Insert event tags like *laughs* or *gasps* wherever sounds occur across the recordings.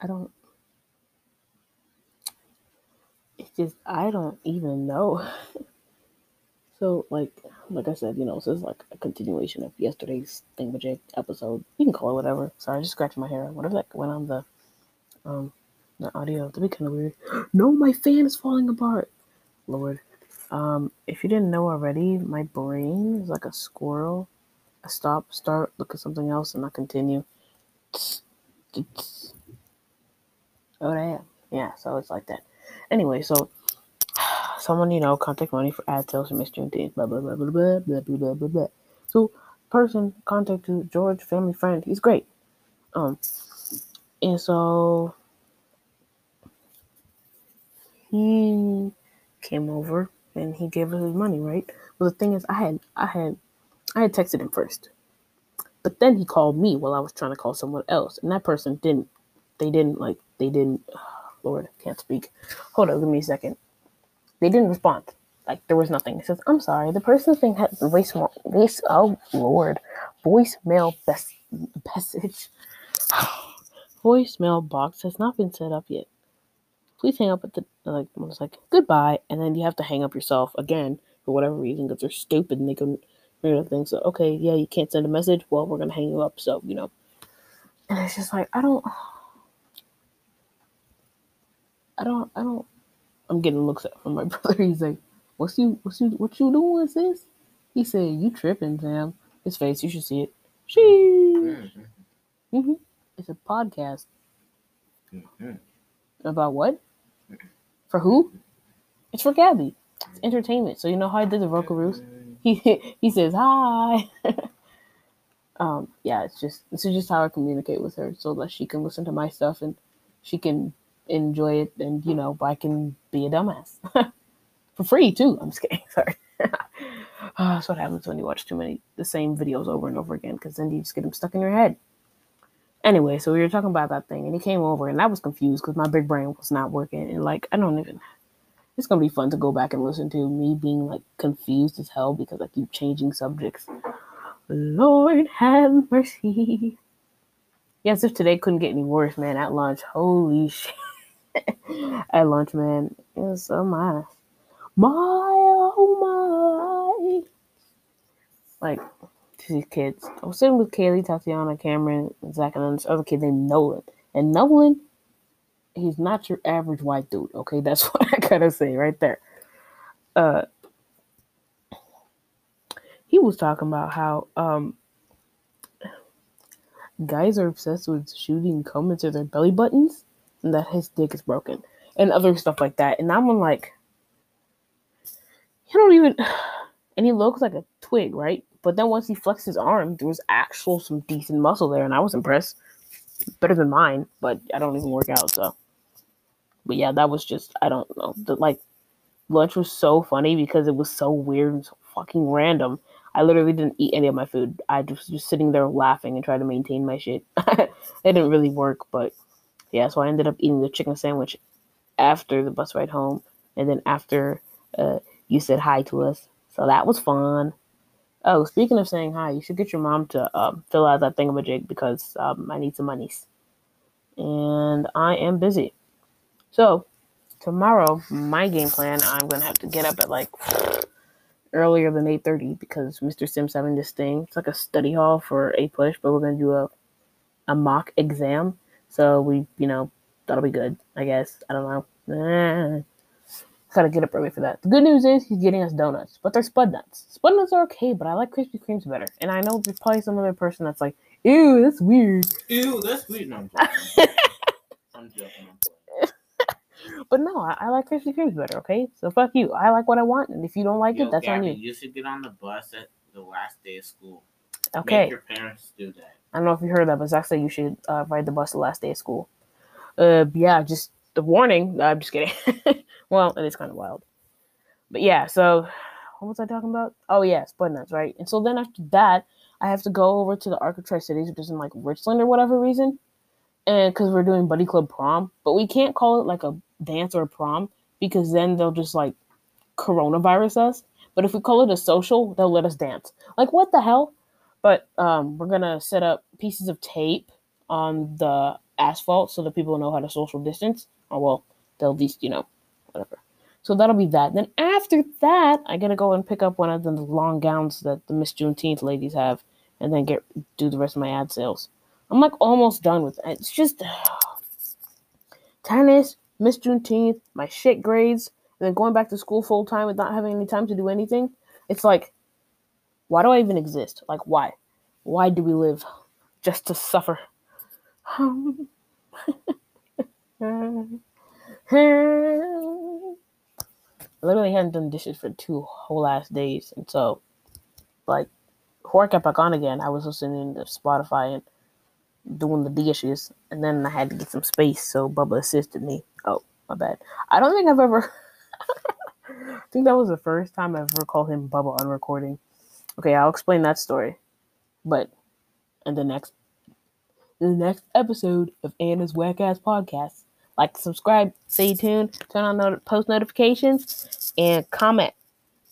I don't. It's just I don't even know. *laughs* so like like I said, you know, this is like a continuation of yesterday's thing Thingamajig episode. You can call it whatever. Sorry, I just scratching my hair. Whatever that went on the um the audio. That'd be kind of weird. *gasps* no, my fan is falling apart. Lord. Um, if you didn't know already, my brain is like a squirrel. I stop, start, look at something else, and I continue. Oh damn. Yeah, so it's like that. Anyway, so *sighs* someone, you know, contact money for ad sales for Miss Juneteenth, blah blah blah blah blah blah blah blah blah blah. So person contacted George, family friend, he's great. Um and so he came over and he gave us his money, right? Well the thing is I had I had I had texted him first. But then he called me while I was trying to call someone else, and that person didn't they didn't like they didn't *sighs* Lord, can't speak. Hold on, give me a second. They didn't respond. Like there was nothing. It says, I'm sorry, the person thing had voice voice oh Lord. Voicemail best message. *sighs* Voicemail box has not been set up yet. Please hang up at the like I was like goodbye, and then you have to hang up yourself again for whatever reason because they're stupid and they can't figure things. So okay, yeah, you can't send a message. Well, we're gonna hang you up. So you know, and it's just like I don't. I don't, I don't. I'm getting looks at from my *laughs* brother. He's like, "What's you, what's you, what you doing, sis?" He said, "You tripping, Sam?" His face, you should see it. She. Mm-hmm. mm-hmm. It's a podcast. Mm-hmm. About what? For who? It's for Gabby. It's entertainment. So you know how I did the vocal Roost? He *laughs* he says hi. *laughs* um, yeah, it's just this is just how I communicate with her, so that she can listen to my stuff and she can enjoy it, and you know, I can be a dumbass *laughs* for free too. I'm just kidding. *laughs* Sorry. uh, *sighs* that's what happens when you watch too many the same videos over and over again, because then you just get them stuck in your head. Anyway, so we were talking about that thing, and he came over, and I was confused because my big brain was not working, and like I don't even. It's gonna be fun to go back and listen to me being like confused as hell because I keep changing subjects. Lord have mercy. *laughs* Yes, if today couldn't get any worse, man. At lunch, holy shit. *laughs* at lunch, man. It was so nice. My oh my. Like, these kids. I was sitting with Kaylee, Tatiana, Cameron, Zach, and this other kid named Nolan. And Nolan, he's not your average white dude, okay? That's *laughs* what I gotta say right there. Uh, he was talking about how um guys are obsessed with shooting cum into their belly buttons and that his dick is broken and other stuff like that. And I'm like, he don't even, *sighs* and he looks like a twig, right? But then once he flexed his arm, there was actual some decent muscle there, and I was impressed. Better than mine, but I don't even work out, so. But yeah, that was just I don't know. The like lunch was so funny because it was so weird and so fucking random. I literally didn't eat any of my food. I just just sitting there laughing and trying to maintain my shit. *laughs* it didn't really work, but yeah, so I ended up eating the chicken sandwich after the bus ride home, and then after uh, you said hi to us, so that was fun. Oh, speaking of saying hi, you should get your mom to um, fill out that thingamajig because um, I need some monies, and I am busy. So tomorrow, my game plan, I'm gonna have to get up at like earlier than 8:30 because Mr. Sim's having this thing. It's like a study hall for APUSH, but we're gonna do a a mock exam so we, you know, that'll be good, I guess. I don't know. Gotta get up early for that. The good news is he's getting us donuts, but they're spud nuts. Spud nuts are okay, but I like Krispy Kremes better. And I know there's probably some other person that's like, ew, that's weird. Ew, that's weird. No, I'm joking. *laughs* I'm joking. but no, I, I, like Krispy Kremes better, okay? So fuck you. I like what I want, and if you don't like Yo, it, that's Gabby, on you. You should get on the bus at the last day of school. Okay. Make your parents do that. I don't know if you heard that, but Zach said you should uh, ride the bus the last day of school. Uh, yeah, just the warning. I'm just kidding. *laughs* well, it is kind of wild. But yeah, so what was I talking about? Oh yeah, Spud Nuts, right? And so then after that, I have to go over to the Arc of Tri Cities, which is in like Richland or whatever reason, and because we're doing Buddy Club Prom, but we can't call it like a dance or a prom because then they'll just like coronavirus us. But if we call it a social, they'll let us dance. Like what the hell? But um, we're gonna set up pieces of tape on the asphalt so that people know how to social distance. Or well, they'll at least, you know, whatever. So that'll be that. Then after that, I gotta go and pick up one of the long gowns that the Miss Juneteenth ladies have, and then get do the rest of my ad sales. I'm like almost done with it. It's just *sighs* tennis, Miss Juneteenth, my shit grades, and then going back to school full time not having any time to do anything. It's like, why do I even exist? Like, why? Why do we live? Just to suffer. *laughs* I literally hadn't done dishes for two whole ass days, and so, like, before I got back on again, I was listening to Spotify and doing the dishes, and then I had to get some space, so Bubba assisted me. Oh, my bad. I don't think I've ever. *laughs* I think that was the first time I've ever called him Bubba on recording. Okay, I'll explain that story, but in the next, the next episode of Anna's Whack Ass Podcast like, subscribe, stay tuned, turn on not- post notifications, and comment.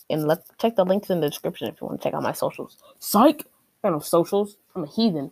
And let's check the links in the description if you want to check out my socials. Psych! I don't socials. I'm a heathen.